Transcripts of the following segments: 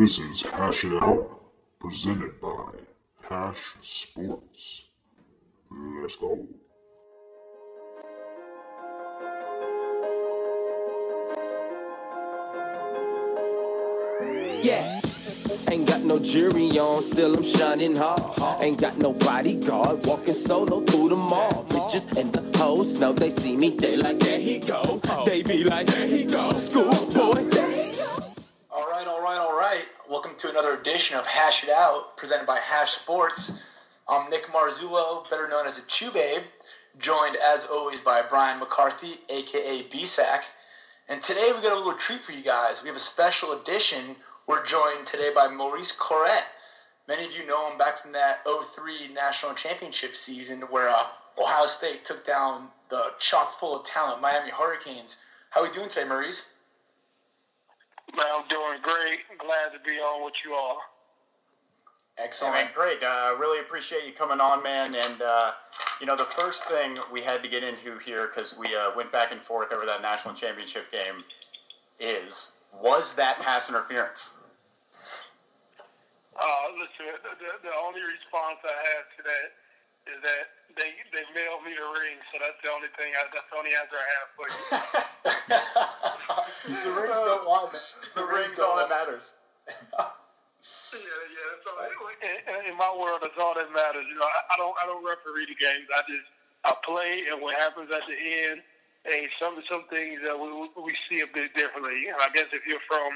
This is Hash It Out, presented by Hash Sports. Let's go. Yeah. Ain't got no jury on, still I'm shining hard. Ain't got no bodyguard, walking solo through the mall. Bitches and the hoes know they see me, they like, there he go. They be like, there he go. Schoolboy, there he another edition of Hash It Out, presented by Hash Sports. I'm Nick Marzullo, better known as a Chew Babe, joined as always by Brian McCarthy, aka BSAC. And today we got a little treat for you guys. We have a special edition. We're joined today by Maurice Clarett. Many of you know him back from that 03 national championship season where uh, Ohio State took down the chock full of talent Miami Hurricanes. How are we doing today, Maurice? Man, I'm doing great. Glad to be on with you all. Excellent. man, great. Uh, really appreciate you coming on, man. And uh, you know, the first thing we had to get into here because we uh, went back and forth over that national championship game is was that pass interference? Uh, listen, the, the, the only response I have to that is that they they mailed me the ring, so that's the only thing. I, that's the only answer I have for you. the rings don't want it. The ring's all that matters. yeah, yeah. So in, in my world, that's all that matters. You know, I, I don't I don't referee the games. I just I play, and what happens at the end. Hey, some some things that we we see a bit differently. And I guess if you're from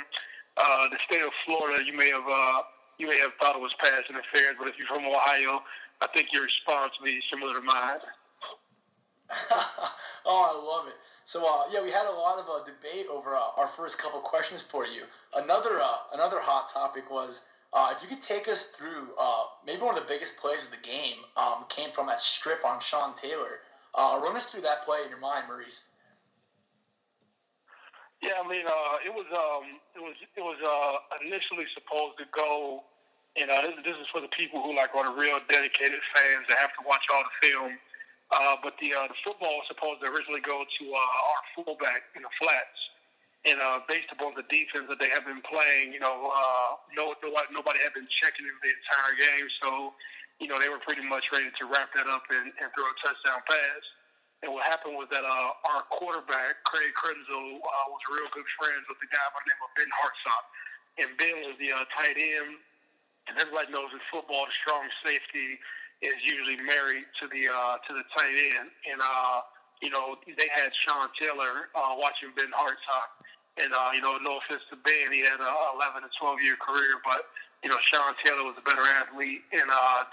uh, the state of Florida, you may have uh, you may have thought it was pass interference, but if you're from Ohio, I think your response will be similar to mine. oh, I love it. So uh, yeah, we had a lot of uh, debate over uh, our first couple questions for you. Another uh, another hot topic was uh, if you could take us through uh, maybe one of the biggest plays of the game um, came from that strip on Sean Taylor. run us through that play in your mind, Maurice. Yeah, I mean, uh, it was um, it was it was uh, initially supposed to go. You know, this, this is for the people who like are the real dedicated fans that have to watch all the film. Uh, but the uh, the football was supposed to originally go to uh, our fullback in the flats, and uh, based upon the defense that they have been playing, you know, uh, no nobody, nobody had been checking him the entire game, so you know they were pretty much ready to wrap that up and, and throw a touchdown pass. And what happened was that uh, our quarterback, Craig Krenzel, uh, was real good friends with the guy by the name of Ben Hartsock. And Ben was the uh, tight end. And everybody knows in football, the strong safety is usually married to the uh, to the tight end. And uh, you know, they had Sean Taylor uh, watching Ben Hartsock. And uh, you know, no offense to Ben, he had a 11 to 12 year career, but you know, Sean Taylor was a better athlete. And uh,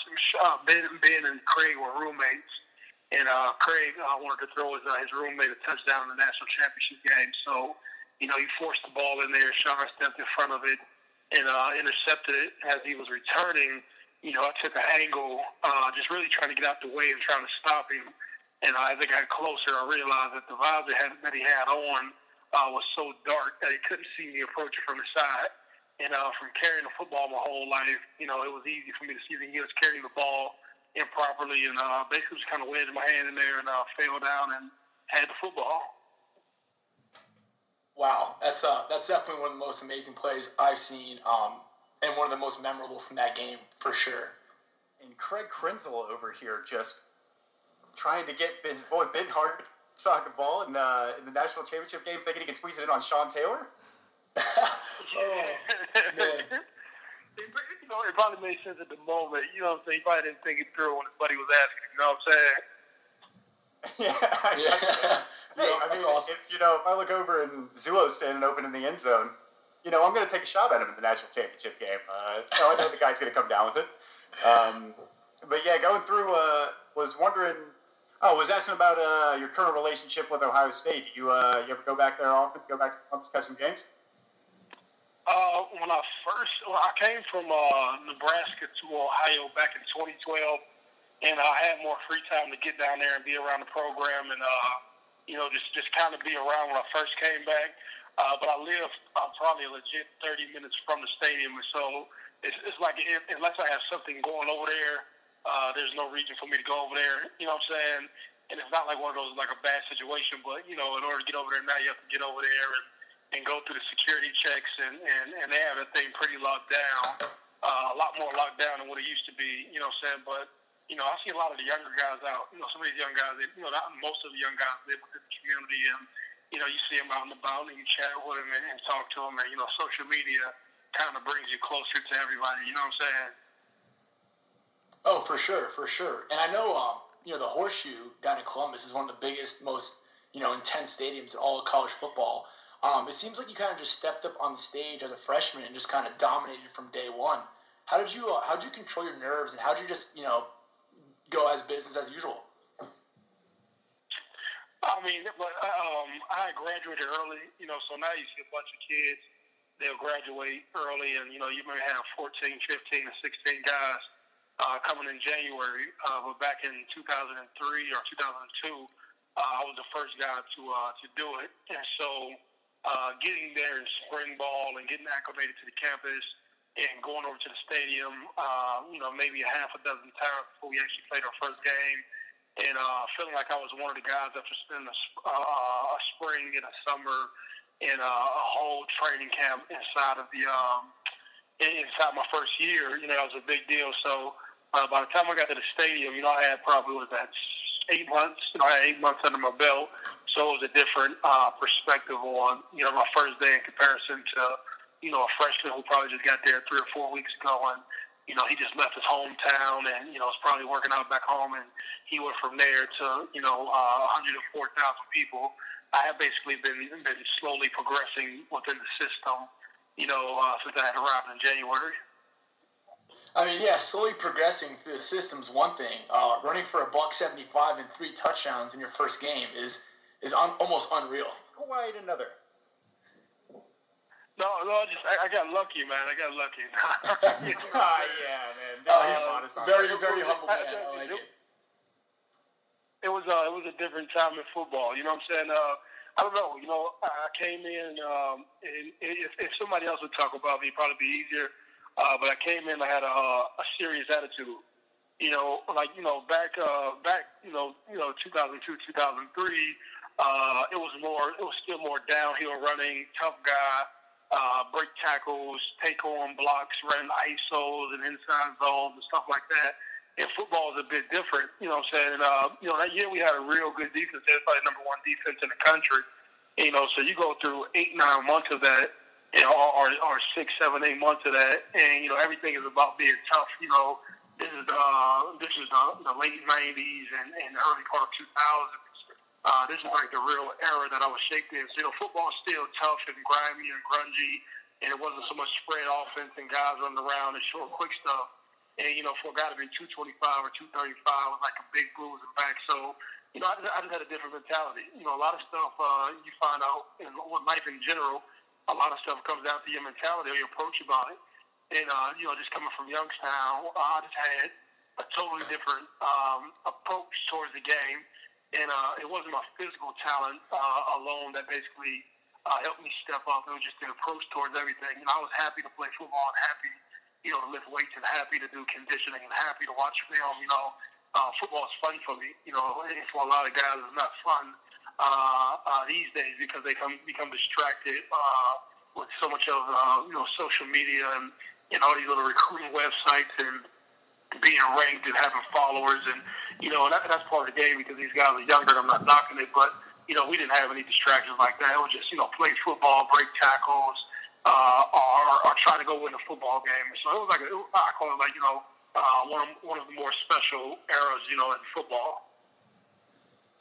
Ben, Ben and Craig were roommates and uh, Craig uh, wanted to throw his, uh, his roommate a touchdown in the national championship game. So, you know, he forced the ball in there. Sean stepped in front of it and uh, intercepted it as he was returning. You know, I took an angle, uh, just really trying to get out the way and trying to stop him. And uh, as I got closer, I realized that the visor had, that he had on uh, was so dark that he couldn't see me approaching from the side. And uh, from carrying the football my whole life, you know, it was easy for me to see that he was carrying the ball improperly and uh, basically just kind of wedged my hand in there and uh, fell down and had the football. Wow, that's uh, that's definitely one of the most amazing plays I've seen, um, and one of the most memorable from that game for sure. And Craig Krenzel over here just trying to get his boy Ben Hart soccer ball in, uh, in the national championship game, thinking he can squeeze it in on Sean Taylor. oh, man. you know, it probably made sense at the moment. You know what I'm saying? He probably didn't think it through when his buddy was asking. You know what I'm saying? yeah. yeah. Hey, I mean, awesome. if you know, if I look over and Zulo's standing open in the end zone, you know, I'm going to take a shot at him in the national championship game. Uh, so I know the guy's going to come down with it. Um, but yeah, going through, uh, was wondering. Oh, was asking about uh, your current relationship with Ohio State. You uh, you ever go back there often? Go back to catch some games? Uh, when I first, well, I came from uh, Nebraska to Ohio back in 2012, and I had more free time to get down there and be around the program, and uh, you know, just just kind of be around when I first came back. Uh, but I live uh, probably a legit 30 minutes from the stadium, and so it's, it's like if, unless I have something going over there, uh, there's no reason for me to go over there. You know what I'm saying? And it's not like one of those like a bad situation, but you know, in order to get over there now, you have to get over there and and go through the security checks, and, and, and they have that thing pretty locked down, uh, a lot more locked down than what it used to be, you know what I'm saying? But, you know, I see a lot of the younger guys out, you know, some of these young guys, they, you know, not most of the young guys live within the community, and, you know, you see them out and about, and you chat with them and, and talk to them, and, you know, social media kind of brings you closer to everybody, you know what I'm saying? Oh, for sure, for sure. And I know, um, you know, the Horseshoe down in Columbus is one of the biggest, most, you know, intense stadiums in all of college football. Um, it seems like you kind of just stepped up on the stage as a freshman and just kind of dominated from day one. How did you uh, how did you control your nerves and how did you just you know go as business as usual? I mean, but um, I graduated early, you know, so now you see a bunch of kids. They'll graduate early, and you know, you may have 14, 15, and 16 guys uh, coming in January. Uh, but back in 2003 or 2002, uh, I was the first guy to uh, to do it, and so uh, getting there in spring ball and getting acclimated to the campus and going over to the stadium, uh, you know, maybe a half a dozen times before we actually played our first game. And uh, feeling like I was one of the guys after spending a, uh, a spring and a summer in a, a whole training camp inside of the um, inside my first year, you know, that was a big deal. So uh, by the time I got to the stadium, you know, I had probably was that eight months. You know, I had eight months under my belt, so it was a different uh, perspective on you know my first day in comparison to you know a freshman who probably just got there three or four weeks ago and you know he just left his hometown and you know was probably working out back home and he went from there to you know uh, 104,000 people. I have basically been been slowly progressing within the system, you know, uh, since I had arrived in January. I mean, yeah, slowly progressing through the system's one thing. Uh, running for a buck seventy-five and three touchdowns in your first game is is un- almost unreal. Quite another. No, no, I just I, I got lucky, man. I got lucky. ah, yeah, man. No, Uh, he's honest on very, very humble man. I like it. it was uh, it was a different time in football. You know what I'm saying? Uh, I don't know. You know, I came in, um, and if, if somebody else would talk about me, it'd probably be easier. Uh, but I came in, I had a, a serious attitude. You know, like you know, back uh, back, you know, you know, 2002, 2003. Uh, it was more, it was still more downhill running, tough guy, uh, break tackles, take on blocks, run ISOs and inside zones and stuff like that. And football is a bit different, you know what I'm saying? Uh, you know, that year we had a real good defense. It's probably number one defense in the country. You know, so you go through eight, nine months of that, you know, or, or six, seven, eight months of that, and you know everything is about being tough. You know, this is the uh, this is the, the late '90s and, and early part of 2000s. Uh, this is like the real era that I was shaped in. So, you know, football is still tough and grimy and grungy, and it wasn't so much spread offense and guys running around and short, quick stuff. And you know, for a guy to be 225 or 235 was like a big bruising back. So, you know, I just, I just had a different mentality. You know, a lot of stuff uh, you find out in life in general a lot of stuff comes down to your mentality or your approach about it. And, uh, you know, just coming from Youngstown, I just had a totally different um, approach towards the game. And uh, it wasn't my physical talent uh, alone that basically uh, helped me step up. It was just the approach towards everything. And I was happy to play football and happy, you know, to lift weights and happy to do conditioning and happy to watch film. You know, uh, football is fun for me. You know, and for a lot of guys, it's not fun uh, uh, these days because they come become distracted uh, with so much of uh, you know social media and, and all these little recruiting websites and being ranked and having followers and you know and that, that's part of the game because these guys are younger. I'm not knocking it, but you know we didn't have any distractions like that. It was just you know play football, break tackles, uh, or, or try to go win a football game. So it was like a, I call it like you know uh, one of, one of the more special eras you know in football.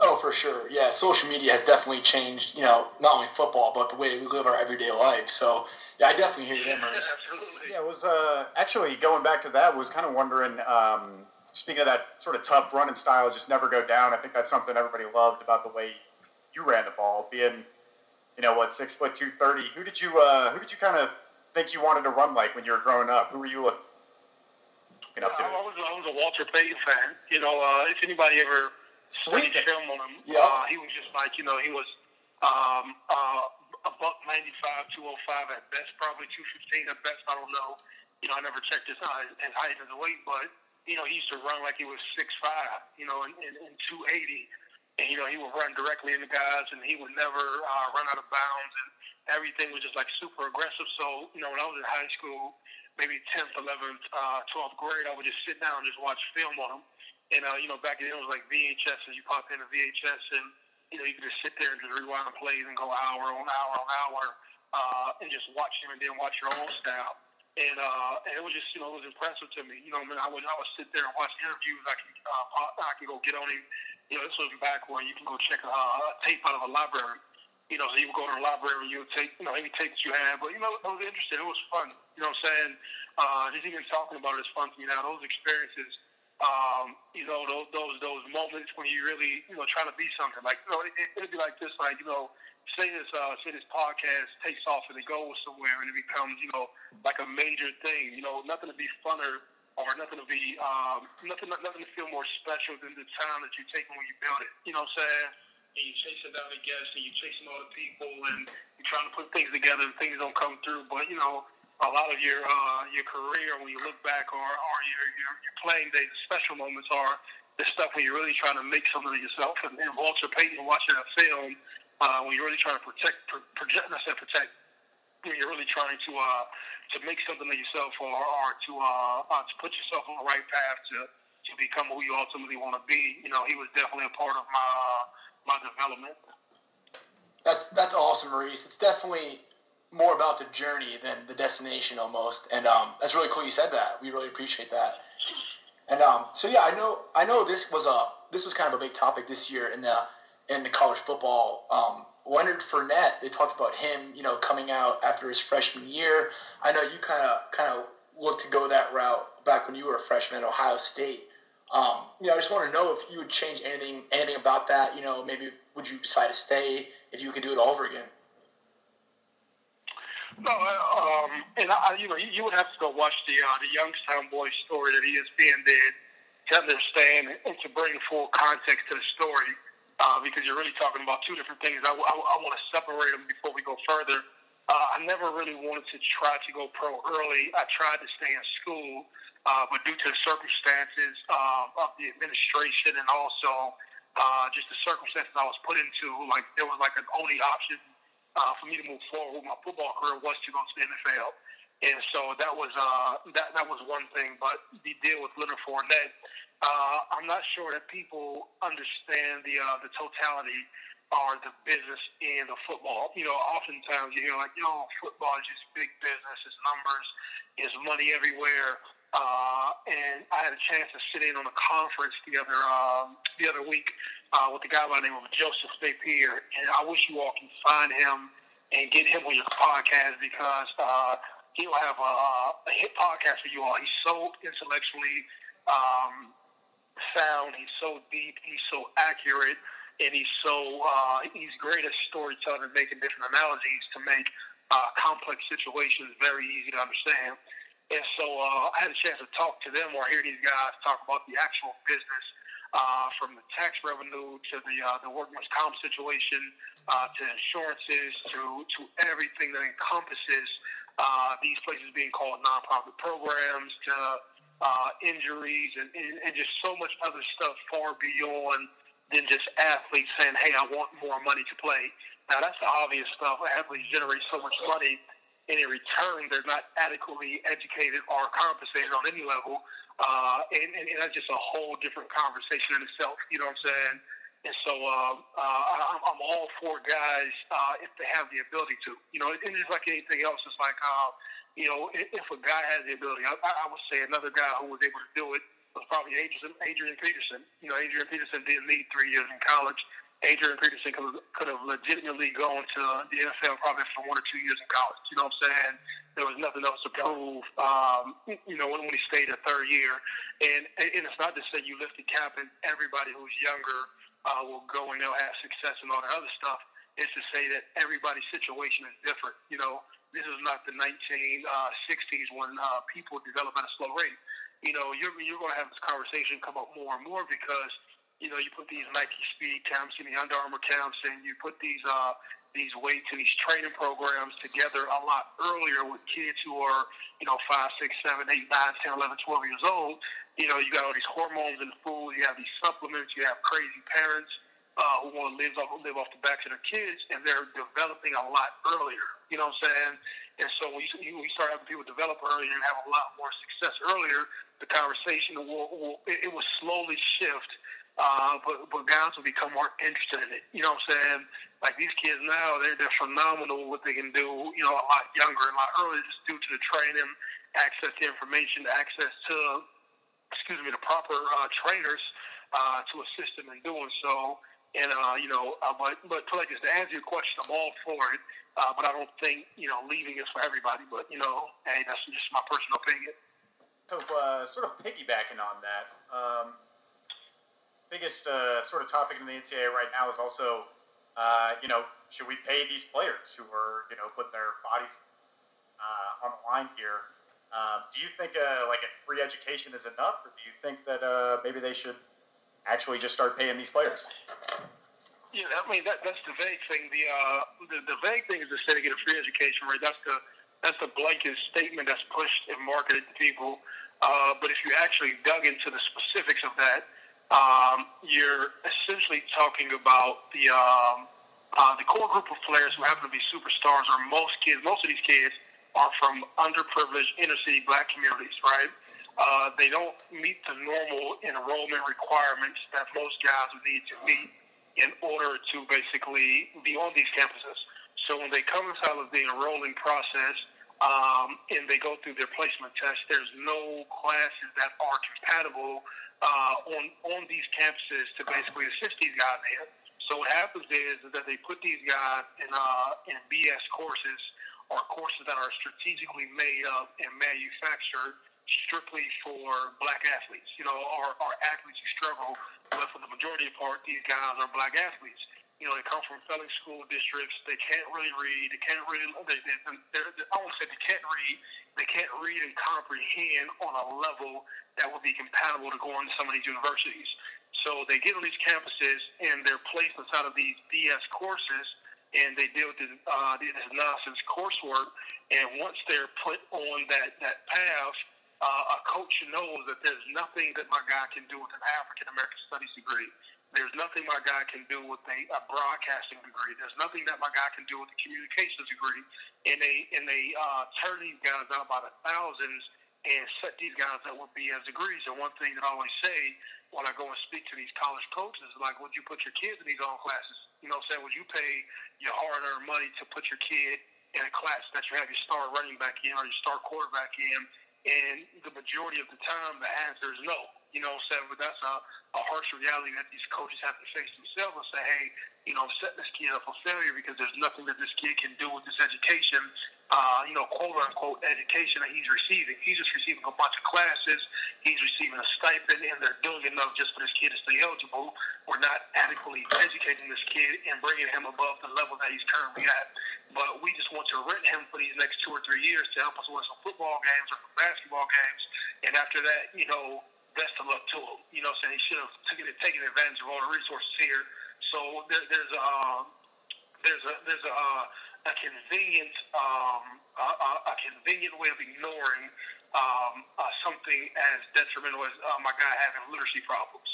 Oh, for sure. Yeah, social media has definitely changed, you know, not only football, but the way we live our everyday life. So, yeah, I definitely hear you there, Maurice. Absolutely. Yeah, it was uh, actually going back to that. Was kind of wondering. Um, speaking of that sort of tough running style, just never go down. I think that's something everybody loved about the way you ran the ball. Being, you know, what six foot two thirty. Who did you uh, who did you kind of think you wanted to run like when you were growing up? Who were you looking up to? I was, I was a Walter Payton fan. You know, uh, if anybody ever studied film on him, Yeah. uh, he was just like, you know, he was um, uh, a buck 95, 205 at best, probably 215 at best. I don't know. You know, I never checked his, his height and weight, but, you know, he used to run like he was 6'5", you know, and, and, and 280. And, you know, he would run directly into guys, and he would never uh, run out of bounds. And everything was just like super aggressive. So, you know, when I was in high school, maybe 10th, 11th, uh, 12th grade, I would just sit down and just watch film on them. And, uh, you know, back then it was like VHS, and you pop in a VHS, and, you know, you could just sit there and just rewind plays and go hour on hour on hour uh, and just watch him and then watch your own style. And, uh, and it was just, you know, it was impressive to me. You know, I mean, I would, I would sit there and watch interviews. I could, uh, I could go get on him. You know, this was back when you can go check a tape out of a library. You know, so you would go to the library and you would take, you know, any tapes you had. But, you know, it was interesting. It was fun. You know what I'm saying? Uh, just even talking about it is fun to me now. Those experiences, um, you know, those, those, those moments when you really, you know, try to be something. Like, you know, it, it'd be like this, like, you know, say this uh, say this podcast takes off and it goes somewhere and it becomes you know like a major thing. You know, nothing to be funner or nothing to be um, nothing nothing to feel more special than the time that you take when you build it. You know what I'm saying? And you're chasing down the guests and you're chasing all the people and you're trying to put things together and things don't come through. But you know, a lot of your uh, your career when you look back or, or your, your your playing days, special moments are the stuff when you're really trying to make something of yourself. And, and Walter Payton watching a film uh, when you're really trying to protect, pro- project, said protect, when you're really trying to uh, to make something of yourself or, or to uh, uh, to put yourself on the right path to to become who you ultimately want to be. You know, he was definitely a part of my uh, my development. That's that's awesome, Maurice. It's definitely more about the journey than the destination almost, and um, that's really cool. You said that. We really appreciate that. And um, so yeah, I know I know this was a this was kind of a big topic this year in the in the college football. Um, Leonard Fournette, they talked about him, you know, coming out after his freshman year. I know you kind of kind of looked to go that route back when you were a freshman at Ohio State. Um, you know, I just want to know if you would change anything anything about that. You know, maybe would you decide to stay if you could do it all over again? No, um, and I, you know, you, would have to go watch the uh, the Youngstown boy story that ESPN did to understand and to bring full context to the story uh, because you're really talking about two different things. I, I, I want to separate them before we go further. Uh, I never really wanted to try to go pro early. I tried to stay in school, uh, but due to the circumstances uh, of the administration and also uh, just the circumstances I was put into, like there was like an only option uh, for me to move forward with my football career was to go to the NFL. And so that was uh, that that was one thing. But the deal with Leonard Fournette, uh, I'm not sure that people understand the uh, the totality or the business in the football. You know, oftentimes you hear like, you know, football is just big business, it's numbers, it's money everywhere. Uh, and I had a chance to sit in on a conference the other um, the other week uh, with a guy by the name of Joseph Napier, and I wish you all can find him and get him on your podcast because uh, he'll have a, a hit podcast for you all. He's so intellectually um, sound. He's so deep. He's so accurate, and he's so uh, he's great at storytelling and making different analogies to make uh, complex situations very easy to understand. And so uh, I had a chance to talk to them or hear these guys talk about the actual business, uh, from the tax revenue to the uh, the workman's comp situation, uh, to insurances, to to everything that encompasses uh, these places being called nonprofit programs, to uh, injuries and, and, and just so much other stuff far beyond than just athletes saying, hey, I want more money to play. Now, that's the obvious stuff. Athletes generate so much money, and in return, they're not adequately educated or compensated on any level. Uh, and, and, and that's just a whole different conversation in itself. You know what I'm saying? And so uh, uh, I'm, I'm all for guys uh, if they have the ability to. You know, and it's like anything else. It's like uh, you know, if, if a guy has the ability, I, I would say another guy who was able to do it was probably Adrian, Adrian Peterson. You know, Adrian Peterson didn't need three years in college. Adrian Peterson could, could have legitimately gone to the NFL probably for one or two years in college. You know what I'm saying? There was nothing else to prove, um, you know, when, when he stayed a third year. And, and it's not to say you lift the cap and everybody who's younger uh, will go and they'll have success and all that other stuff. It's to say that everybody's situation is different. You know, this is not the 1960s uh, when uh, people develop at a slow rate. You know, you're you're going to have this conversation come up more and more because you know you put these Nike speed camps and the Under Armour camps, and you put these uh, these weights and these training programs together a lot earlier with kids who are you know five, six, seven, eight, nine, ten, eleven, twelve years old. You know, you got all these hormones in the food. You have these supplements. You have crazy parents uh, who want to live off live off the backs of their kids, and they're developing a lot earlier. You know what I'm saying? And so when you, when you start having people develop earlier and have a lot more success earlier, the conversation will, will it, it will slowly shift. Uh, but but guys will become more interested in it. You know what I'm saying? Like these kids now, they're they're phenomenal what they can do. You know, a lot younger and a lot earlier, just due to the training, access to information, access to excuse me, the proper uh, trainers uh, to assist them in doing so. And uh, you know, uh, but but to like just to answer your question, I'm all for it. Uh, but I don't think you know leaving is for everybody. But you know, hey, that's just my personal opinion. So, uh, sort of piggybacking on that, um, biggest uh, sort of topic in the NCAA right now is also, uh, you know, should we pay these players who are, you know, putting their bodies uh, on the line here? Um, do you think uh, like a free education is enough, or do you think that uh, maybe they should actually just start paying these players? Yeah, I mean that, that's the vague thing. The, uh, the the vague thing is to get a free education, right? That's the that's the blanket statement that's pushed and marketed to people. Uh, but if you actually dug into the specifics of that, um, you're essentially talking about the um, uh, the core group of players who happen to be superstars, or most kids. Most of these kids are from underprivileged inner city black communities, right? Uh, they don't meet the normal enrollment requirements that most guys would need to meet in order to basically be on these campuses. So when they come inside of the enrolling process um, and they go through their placement test, there's no classes that are compatible uh, on on these campuses to basically assist these guys in. So what happens is that they put these guys in uh, in BS courses or courses that are strategically made up and manufactured strictly for black athletes, you know, or, or athletes who struggle. But for the majority of part, these guys are black athletes. You know, they come from failing school districts. They can't really read. They can't really. They, they, they're, they're, I won't say they can't read. They can't read and comprehend on a level that would be compatible to go into some of these universities. So they get on these campuses and they're placed inside of these BS courses and they deal with this, uh, this nonsense coursework. And once they're put on that, that path, uh, a coach knows that there's nothing that my guy can do with an African American studies degree. There's nothing my guy can do with a, a broadcasting degree. There's nothing that my guy can do with a communications degree. And they and they uh, turn these guys out by the thousands and set these guys up with BS degrees. And one thing that I always say when I go and speak to these college coaches is like, would you put your kids in these own classes? You know what saying? Would you pay your hard earned money to put your kid in a class that you have your star running back in or your star quarterback in? And the majority of the time, the answer is no. You know I'm? But that's a, a harsh reality that these coaches have to face themselves and say, hey, you know, set this kid up for failure because there's nothing that this kid can do with this education uh, you know, quote unquote education that he's receiving. He's just receiving a bunch of classes. He's receiving a stipend, and they're doing enough just for this kid to stay eligible. We're not adequately educating this kid and bringing him above the level that he's currently at. But we just want to rent him for these next two or three years to help us win some football games or some basketball games. And after that, you know, best of luck to him. You know, saying he should have taken, advantage of all the resources here. So there, there's a uh, there's a there's a uh, a convenient um, a, a, convenient way of ignoring um, uh, something as detrimental as uh, my guy having literacy problems.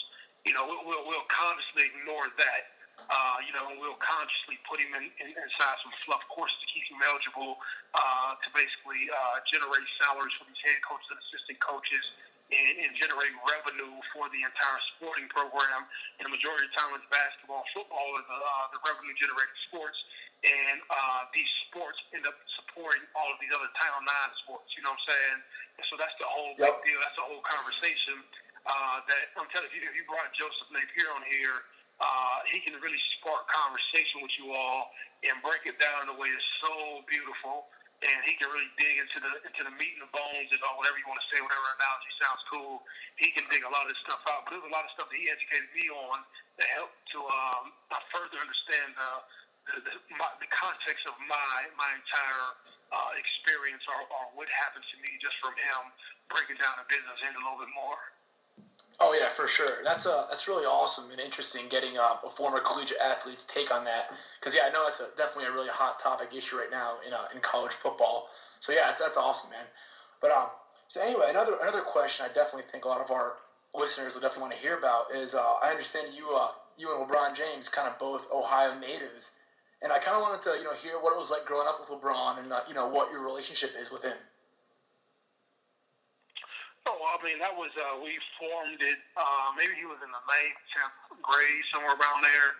You know, we'll, we'll, we'll consciously ignore that. Uh, you know, we'll consciously put him in, in, inside some fluff courses to keep him eligible uh, to basically uh, generate salaries for these head coaches and assistant coaches and, and generate revenue for the entire sporting program. And the majority of the time it's basketball, football are the, uh, the revenue generating sports and uh, these sports end up supporting all of these other Title IX sports. You know what I'm saying? And so that's the whole yep. big deal. That's the whole conversation. Uh, that I'm telling you, if you brought Joseph Napier on here, uh, he can really spark conversation with you all and break it down in a way that's so beautiful. And he can really dig into the into the meat and the bones and all whatever you want to say, whatever analogy sounds cool. He can dig a lot of this stuff out. But there's a lot of stuff that he educated me on that helped to um, further understand the the, the, my, the context of my my entire uh, experience or, or what happened to me just from him breaking down the business in a little bit more. Oh yeah, for sure. That's a uh, that's really awesome and interesting. Getting uh, a former collegiate athlete's take on that, because yeah, I know that's a, definitely a really hot topic issue right now in uh, in college football. So yeah, that's, that's awesome, man. But um, so anyway, another another question I definitely think a lot of our listeners will definitely want to hear about is uh, I understand you uh, you and LeBron James, kind of both Ohio natives, and I kind of wanted to, you know, hear what it was like growing up with LeBron and, uh, you know, what your relationship is with him. I mean, that was, uh, we formed it, uh, maybe he was in the ninth, 10th grade, somewhere around there.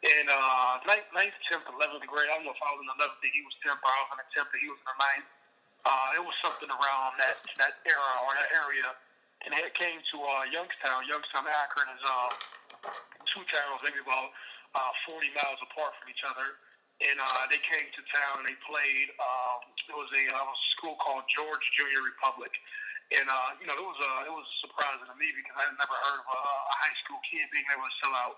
In uh, ninth, ninth, 10th, 11th grade, I don't know if I was in the 11th, he was 10th, or I was in the 10th, he was in the ninth. Uh, it was something around that, that era or that area. And it came to uh, Youngstown. Youngstown, Akron is uh, two towns, maybe about uh, 40 miles apart from each other. And uh, they came to town and they played. Um, it was a, uh, a school called George Junior Republic. And uh, you know, it was uh, it was surprising to me because I had never heard of a, a high school kid being able to sell out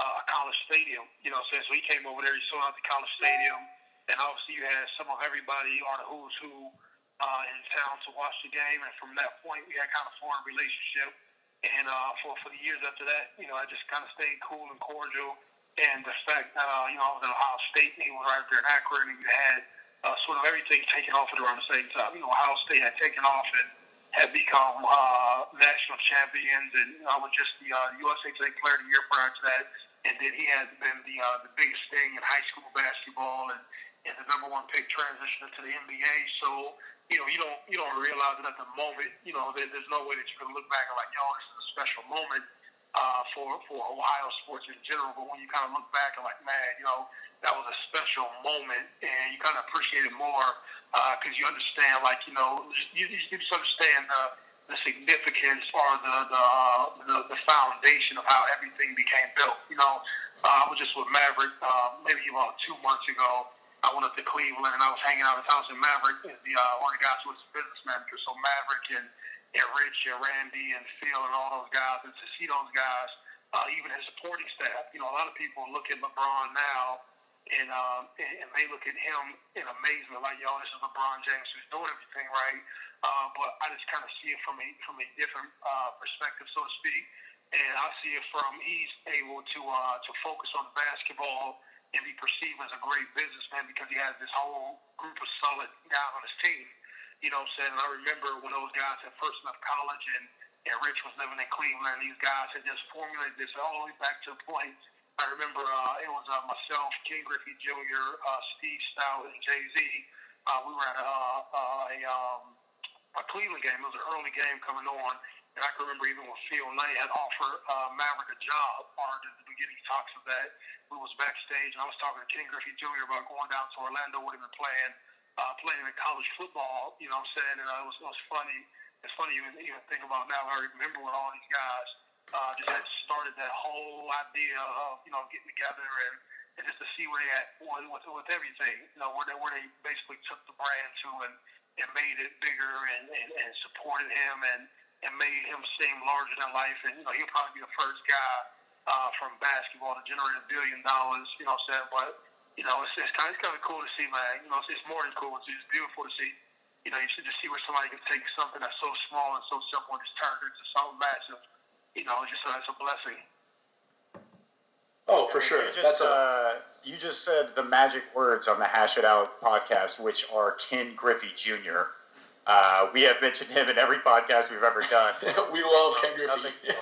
uh, a college stadium. You know, so, so he came over there, he sold out the college stadium, and obviously you had some of everybody on the who's who uh, in town to watch the game. And from that point, we had kind of formed a relationship. And uh, for for the years after that, you know, I just kind of stayed cool and cordial. And the fact that uh, you know I was at Ohio State and he was right there in Akron, and you had uh, sort of everything taken off at around the same time. You know, Ohio State had taken off and had become uh, national champions, and I was just the uh, USA Today Player of the Year prior to that. And then he had been the uh, the biggest thing in high school basketball, and, and the number one pick transition to the NBA. So you know, you don't you don't realize it at the moment. You know, there, there's no way that you can look back and like, yo, this is a special moment uh, for for Ohio sports in general. But when you kind of look back and like, man, you know, that was a special moment, and you kind of appreciate it more because uh, you understand, like you know, you, you just understand the, the significance or the, the the the foundation of how everything became built. You know, uh, I was just with Maverick uh, maybe about two months ago. I went up to Cleveland and I was hanging out house, and Maverick is the uh, one of the guys who was the business manager. So Maverick and, and Rich and Randy and Phil and all those guys, and to see those guys, uh, even his supporting staff. You know, a lot of people look at LeBron now and um, and, and they look at him in amazement, like, yo, this is LeBron James who's doing everything right. Uh, but I just kind of see it from a from a different uh, perspective, so to speak. And I see it from he's able to uh, to focus on basketball and be perceived as a great businessman because he has this whole group of solid guys on his team. You know what I'm saying? And I remember when those guys had first left college and, and Rich was living in Cleveland, these guys had just formulated this all the way back to the point I remember uh, it was uh, myself, Ken Griffey Jr., uh, Steve Stoute, and Jay Z. Uh, we were at a, uh, a, um, a Cleveland game. It was an early game coming on. And I can remember even when Phil Knight had offered uh, Maverick a job, or at the beginning talks of that, we was backstage, and I was talking to Ken Griffey Jr. about going down to Orlando with him and playing, uh, playing in college football. You know what I'm saying? And uh, it was, it was funny. It's funny even even think about now. I remember when all these guys uh, just had started that whole idea of you know getting together and, and just to see where they at with, with, with everything. You know where they where they basically took the brand to and, and made it bigger and, and, and supported him and and made him seem larger than life. And you know he'll probably be the first guy uh, from basketball to generate a billion dollars. You know saying? But you know it's, it's kind of, it's kind of cool to see, man. You know it's, it's more than cool. It's, it's beautiful to see. You know, you should just see where somebody can take something that's so small and so simple and just turn it into something massive you know, just uh, it's a blessing. Oh, for sure. You just, That's a, uh, you just said the magic words on the Hash It Out podcast, which are Ken Griffey Jr. Uh, we have mentioned him in every podcast we've ever done. we love Ken Griffey.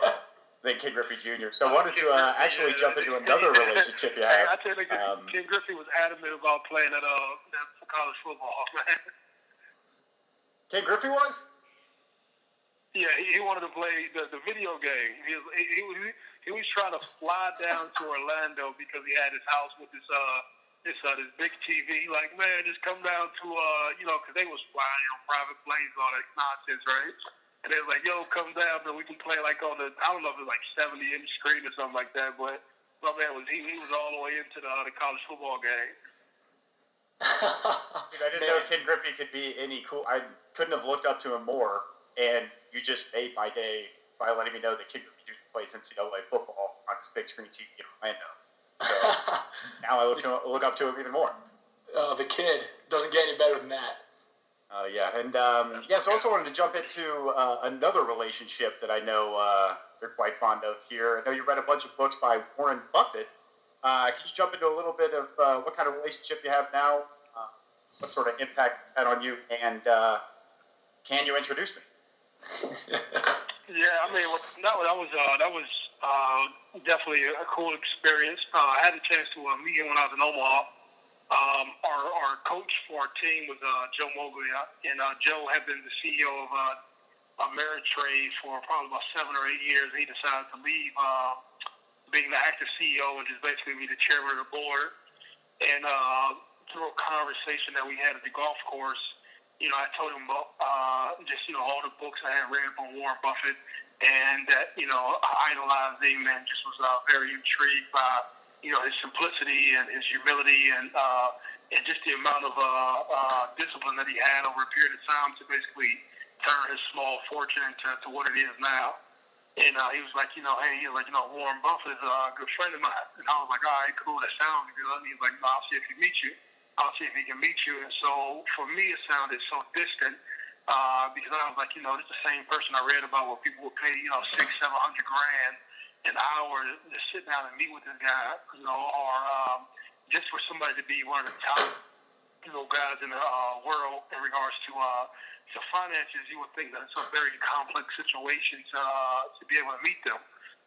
than Ken Griffey Jr. So I wanted to uh, actually jump into another relationship you have. I tell you, um, Ken Griffey was adamant about playing at uh, college football, man. Ken Griffey was? Yeah, he, he wanted to play the, the video game. He, he, he, he was trying to fly down to Orlando because he had his house with this uh this uh this big TV. Like, man, just come down to uh you know because they was flying on private planes, all that nonsense, right? And they was like, yo, come down, and we can play like on the I don't know if it was like seventy inch screen or something like that, but my man was he he was all the way into the uh, the college football game. Dude, I didn't know Ken Griffey could be any cool. I couldn't have looked up to him more. And you just made my day by letting me know that Kid Griffey plays NCAA football on this big screen TV in Orlando. So now I look, to, look up to him even more. Uh, the kid doesn't get any better than that. Uh, yeah, and um, yes, I also wanted to jump into uh, another relationship that I know uh, you're quite fond of here. I know you read a bunch of books by Warren Buffett. Uh, can you jump into a little bit of uh, what kind of relationship you have now? Uh, what sort of impact had on you, and can you introduce me? Yeah, I mean, that, that was uh, that was Uh, definitely a cool experience. Uh, I had a chance to uh, meet him when I was in Omaha. Um, our, our coach for our team was uh, Joe Moglia, and uh, Joe had been the CEO of uh, Ameritrade for probably about seven or eight years. He decided to leave uh, being the active CEO and just basically be the chairman of the board. And uh, through a conversation that we had at the golf course, you know, I told him about uh, just you know all the books I had read on Warren Buffett, and that you know I idolized him and just was uh, very intrigued by you know his simplicity and his humility and uh, and just the amount of uh, uh, discipline that he had over a period of time to basically turn his small fortune into to what it is now. And uh, he was like, you know, hey, he was like, you know, Warren Buffett is a good friend of mine. And I was like, all right, cool, that sounds good. And he's like, no, I'll see if he meets you. I'll see if he can meet you. And so for me, it sounded so distant uh, because I was like, you know, this is the same person I read about where people would pay, you know, six, seven hundred grand an hour to, sit down and meet with this guy, you know, or um, just for somebody to be one of the top, you know, guys in the uh, world in regards to uh, to finances. You would think that it's a very complex situation to uh, to be able to meet them,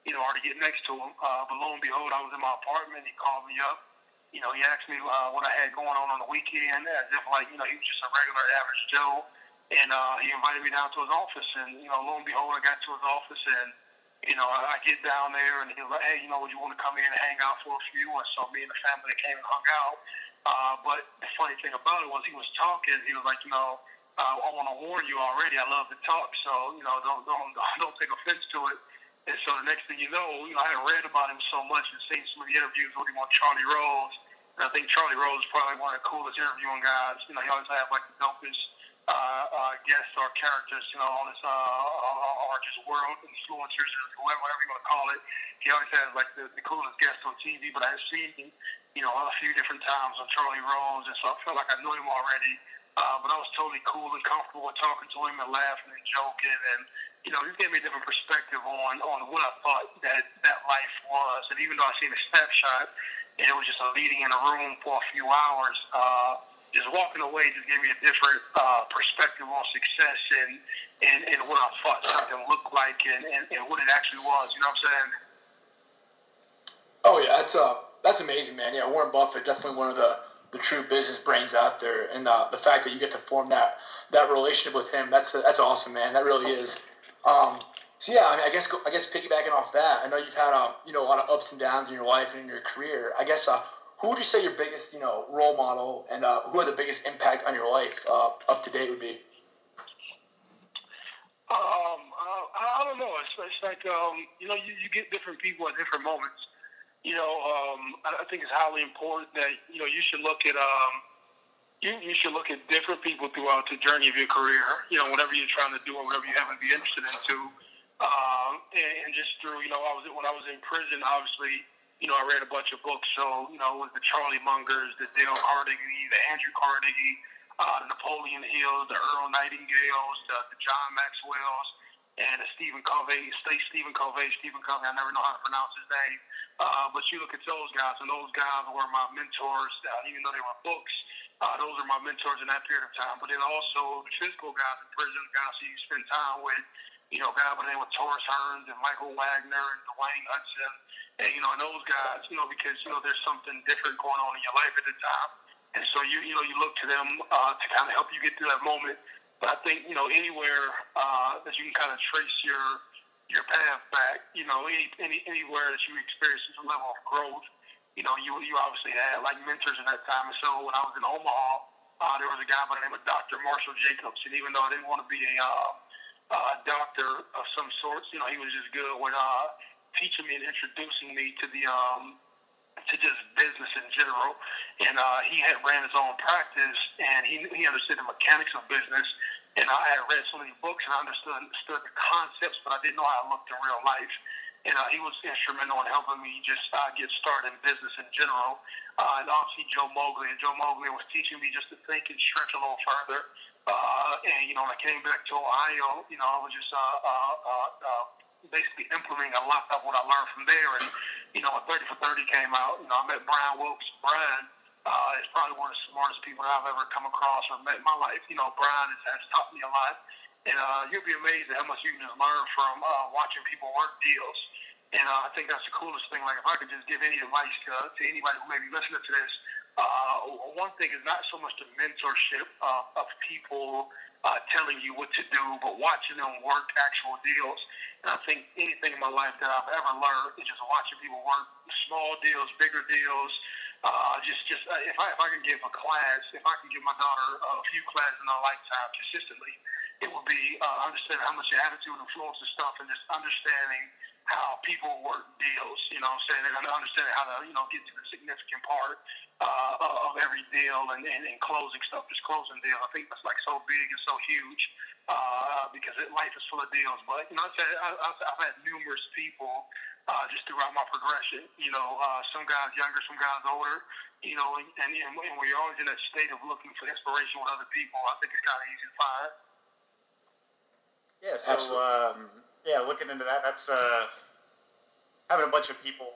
you know, or to get next to them. Uh, but lo and behold, I was in my apartment. He called me up you know, he asked me uh, what I had going on on the weekend, as if like, you know, he was just a regular average Joe. And uh, he invited me down to his office, and you know, lo and behold, I got to his office, and you know, I, I get down there, and he was like, "Hey, you know, would you want to come in and hang out for a few?" And so me and the family came and hung out. Uh, but the funny thing about it was he was talking. He was like, "You know, uh, I want to warn you already. I love to talk, so you know, don't don't don't take offense to it." And so the next thing you know, you know, I had read about him so much and seen some of the interviews with him on Charlie Rose I think Charlie Rose is probably one of the coolest interviewing guys. You know, he always have like the dopest uh, uh, guests or characters, you know, on his uh, or just world influencers or whoever, whatever you want to call it. He always has like the, the coolest guests on TV. But I've seen him, you know, a few different times on Charlie Rose, and so I felt like I knew him already. Uh, but I was totally cool and comfortable with talking to him and laughing and joking, and you know, he gave me a different perspective on on what I thought that that life was. And even though I seen a snapshot and it was just a meeting in a room for a few hours. Uh, just walking away just gave me a different uh, perspective on success and, and, and what I thought something looked like and, and, and what it actually was. You know what I'm saying? Oh yeah, that's uh that's amazing, man. Yeah, Warren Buffett definitely one of the, the true business brains out there, and uh, the fact that you get to form that that relationship with him, that's that's awesome, man. That really is. Um, so yeah, I mean, I guess I guess piggybacking off that, I know you've had um, you know a lot of ups and downs in your life and in your career. I guess uh, who would you say your biggest you know role model and uh, who had the biggest impact on your life uh, up to date would be? Um, uh, I don't know. It's, it's like um, you know, you, you get different people at different moments. You know, um, I, I think it's highly important that you know you should look at um, you, you should look at different people throughout the journey of your career. You know, whatever you're trying to do or whatever you happen to be interested into um, and, and just through, you know, I was when I was in prison, obviously, you know, I read a bunch of books. So, you know, it was the Charlie Mungers, the Dale Carnegie, the Andrew Carnegie, uh, the Napoleon Hills, the Earl Nightingales, the, the John Maxwell's, and the Stephen Covey, Stephen Covey, Stephen Covey. I never know how to pronounce his name. Uh, but you look at those guys, and those guys were my mentors, uh, even though they were books. Uh, those are my mentors in that period of time. But then also the physical guys in prison, guys who you spend time with, you know, guys by the name of Taurus Hearns and Michael Wagner and Dwayne Hudson, and you know, and those guys, you know, because you know there's something different going on in your life at the time, and so you you know you look to them uh, to kind of help you get through that moment. But I think you know anywhere uh, that you can kind of trace your your path back, you know, any, any anywhere that you experience some level of growth, you know, you you obviously had like mentors in that time. And so when I was in Omaha, uh, there was a guy by the name of Dr. Marshall Jacobs, and even though I didn't want to be a uh, uh, doctor of some sorts. You know, he was just good with uh, teaching me and introducing me to the um, to just business in general. And uh, he had ran his own practice, and he he understood the mechanics of business. And I had read so many books, and I understood understood the concepts, but I didn't know how it looked in real life. And uh, he was instrumental in helping me just uh, get started in business in general. Uh, and obviously Joe Moglia. And Joe Moglia was teaching me just to think and stretch a little further. Uh, and, you know, when I came back to Ohio, you know, I was just uh, uh, uh, uh, basically implementing a lot of what I learned from there. And, you know, when 30 for 30 came out, you know, I met Brian Wilkes. Brian uh, is probably one of the smartest people I've ever come across or met in my life. You know, Brian has, has taught me a lot. And uh, you'll be amazed at how much you can just learn from uh, watching people work deals. And uh, I think that's the coolest thing. Like if I could just give any advice to, to anybody who may be listening to this, uh, one thing is not so much the mentorship uh, of people uh, telling you what to do, but watching them work actual deals. And I think anything in my life that I've ever learned is just watching people work small deals, bigger deals. Uh, just, just uh, if I if I can give a class, if I can give my daughter a few classes in a lifetime consistently, it would be uh, understanding how much attitude influences stuff, and just understanding how people work deals. You know, what I'm saying and understanding how to you know get to the significant part uh, of every deal and, and, and closing stuff, just closing deal. I think that's like so big and so huge uh, because it, life is full of deals. But you know, I've, I've, I've had numerous people uh, just throughout my progression. You know, uh, some guys younger, some guys older. You know, and, and, and when you're always in that state of looking for inspiration with other people, I think it's kind of easy to find. Yeah. So um, yeah, looking into that, that's uh, having a bunch of people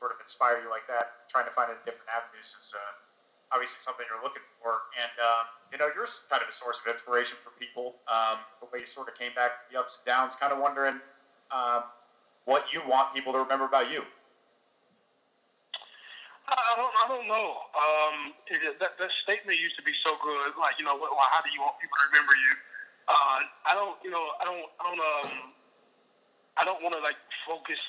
sort of inspire you like that, trying to find different avenues is uh, obviously something you're looking for. And, um, you know, you're kind of a source of inspiration for people. Um, the way you sort of came back the ups and downs, kind of wondering um, what you want people to remember about you. I don't, I don't know. Um, that, that statement used to be so good. Like, you know, well, how do you want people to remember you? Uh, I don't, you know, I don't, I don't, um, I don't want to like focus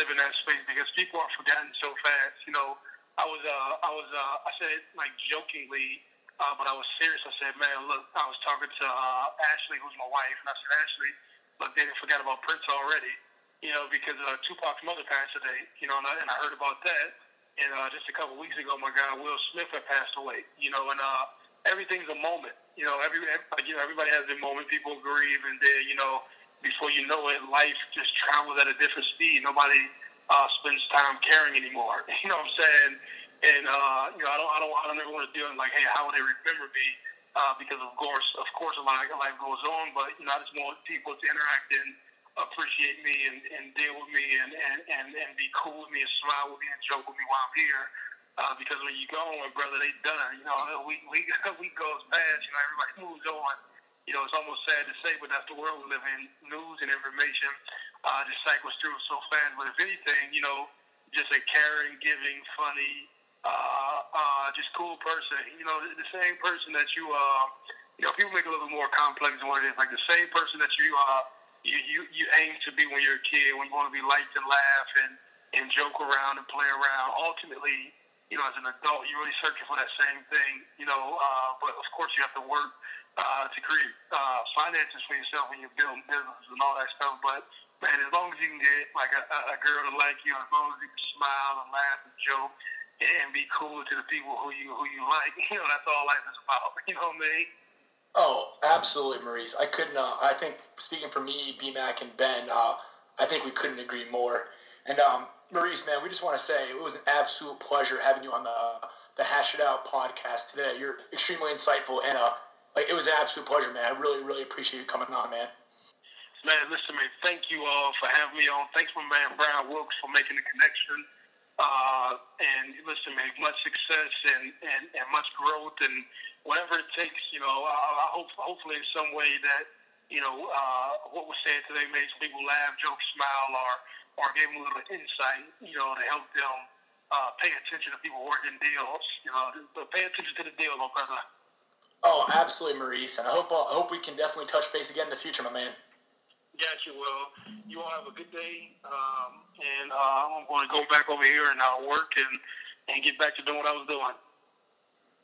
live in that space because people are forgotten so fast. You know, I was, uh, I was, uh, I said it like jokingly, uh, but I was serious. I said, man, look, I was talking to uh, Ashley, who's my wife, and I said, Ashley, look, they didn't forget about Prince already. You know, because uh, Tupac's mother passed today. You know, and I, and I heard about that. And uh, just a couple weeks ago, my guy Will Smith had passed away. You know, and uh, everything's a moment. You know, every, every you know everybody has their moment. People grieve, and then you know before you know it, life just travels at a different speed. Nobody uh, spends time caring anymore. You know what I'm saying? And uh, you know, I don't, I don't, I don't ever want to do it like, hey, how would they remember me? Uh, because of course, of course, a lot of life goes on. But you know, I just want people to interact and appreciate me and, and deal with me and, and, and, and be cool with me and smile with me and joke with me while I'm here. Uh, because when you go on, brother, they done. You know, we we we goes past. You know, everybody moves on you know, it's almost sad to say, but that's the world we live in. News and information uh, just cycles through so fast. But if anything, you know, just a caring, giving, funny, uh, uh, just cool person. You know, the, same person that you, uh, you know, people make it a little bit more complex than what it is. Like the same person that you, uh, you, you, you aim to be when you're a kid, when you want to be light and laugh and, and joke around and play around. Ultimately, you know, as an adult, you're really searching for that same thing, you know, uh, but of course you have to work uh, to create uh, finances for yourself when you're building businesses and all that stuff. But man, as long as you can get like a, a girl to like you, as long as you can smile and laugh and joke and be cool to the people who you who you like, you know, that's all life is about. You know what I mean? Oh, absolutely, Maurice. I couldn't. Uh, I think speaking for me, BMAC, and Ben, uh, I think we couldn't agree more. And um, Maurice, man, we just want to say it was an absolute pleasure having you on the the Hash It Out podcast today. You're extremely insightful and uh, like it was an absolute pleasure, man. I really, really appreciate you coming on, man. Man, listen, man. Thank you all for having me on. Thanks, my man Brian Wilkes, for making the connection. Uh, and listen, man, much success and, and, and much growth and whatever it takes. You know, I, I hope hopefully in some way that you know uh, what was said today made some people laugh, joke, smile, or or gave them a little insight. You know, to help them uh, pay attention to people working deals. You know, but pay attention to the deal, my brother. Oh, absolutely, Maurice. And I hope uh, I hope we can definitely touch base again in the future, my man. Yes, you will. You all have a good day. Um, and uh, I'm going to go back over here and uh, work and, and get back to doing what I was doing.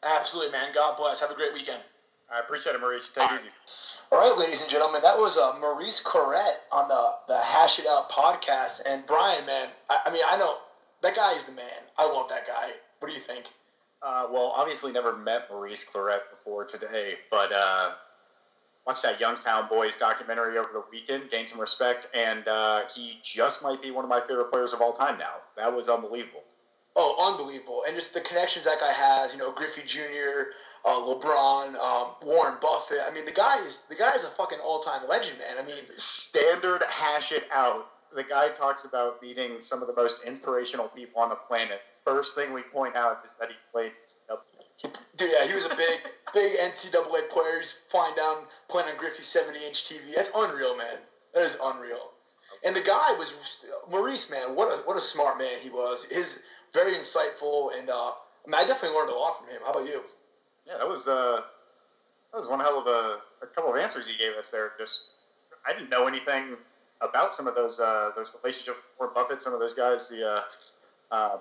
Absolutely, man. God bless. Have a great weekend. I appreciate it, Maurice. Take it easy. All right, ladies and gentlemen, that was uh, Maurice Clarett on the, the Hash It Out podcast. And Brian, man, I, I mean, I know that guy is the man. I love that guy. What do you think? Uh, well, obviously never met Maurice Clarett before today, but uh, watched that Youngstown Boys documentary over the weekend, gained some respect, and uh, he just might be one of my favorite players of all time now. That was unbelievable. Oh, unbelievable! And just the connections that guy has. You know, Griffey Jr., uh, LeBron, um, Warren Buffett. I mean, the guy is the guy is a fucking all time legend, man. I mean, standard hash it out. The guy talks about meeting some of the most inspirational people on the planet first thing we point out is that he played. Dude, yeah, he was a big, big NCAA player. He's flying down, playing on Griffey's 70-inch TV. That's unreal, man. That is unreal. And the guy was Maurice, man. What a what a smart man he was. His very insightful, and uh, I, mean, I definitely learned a lot from him. How about you? Yeah, that was uh, that was one hell of a, a couple of answers he gave us there. Just I didn't know anything about some of those uh, those relationships with Warren Buffett, some of those guys, the uh, uh,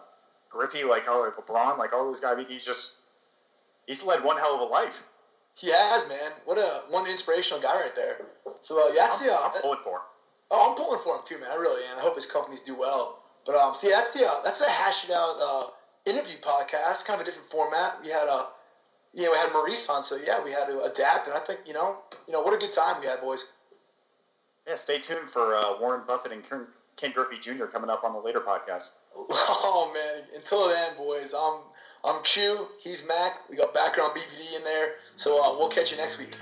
Griffey, like all LeBron, like all those guys. I mean, he's just he's led one hell of a life. He has, man. What a one inspirational guy right there. So uh, yeah, that's I'm, the. Uh, I'm pulling for him. Oh, I'm pulling for him too, man. I really am. I hope his companies do well. But um, see, that's the uh, that's the hash it out uh, interview podcast. Kind of a different format. We had a, uh, you know, we had Maurice on, so yeah, we had to adapt, and I think you know, you know, what a good time we had, boys. Yeah, stay tuned for uh, Warren Buffett and Ken Griffey Jr. coming up on the later podcast. Oh man! Until then, boys, I'm I'm Chu. He's Mac. We got background BVD in there. So uh, we'll catch you next week.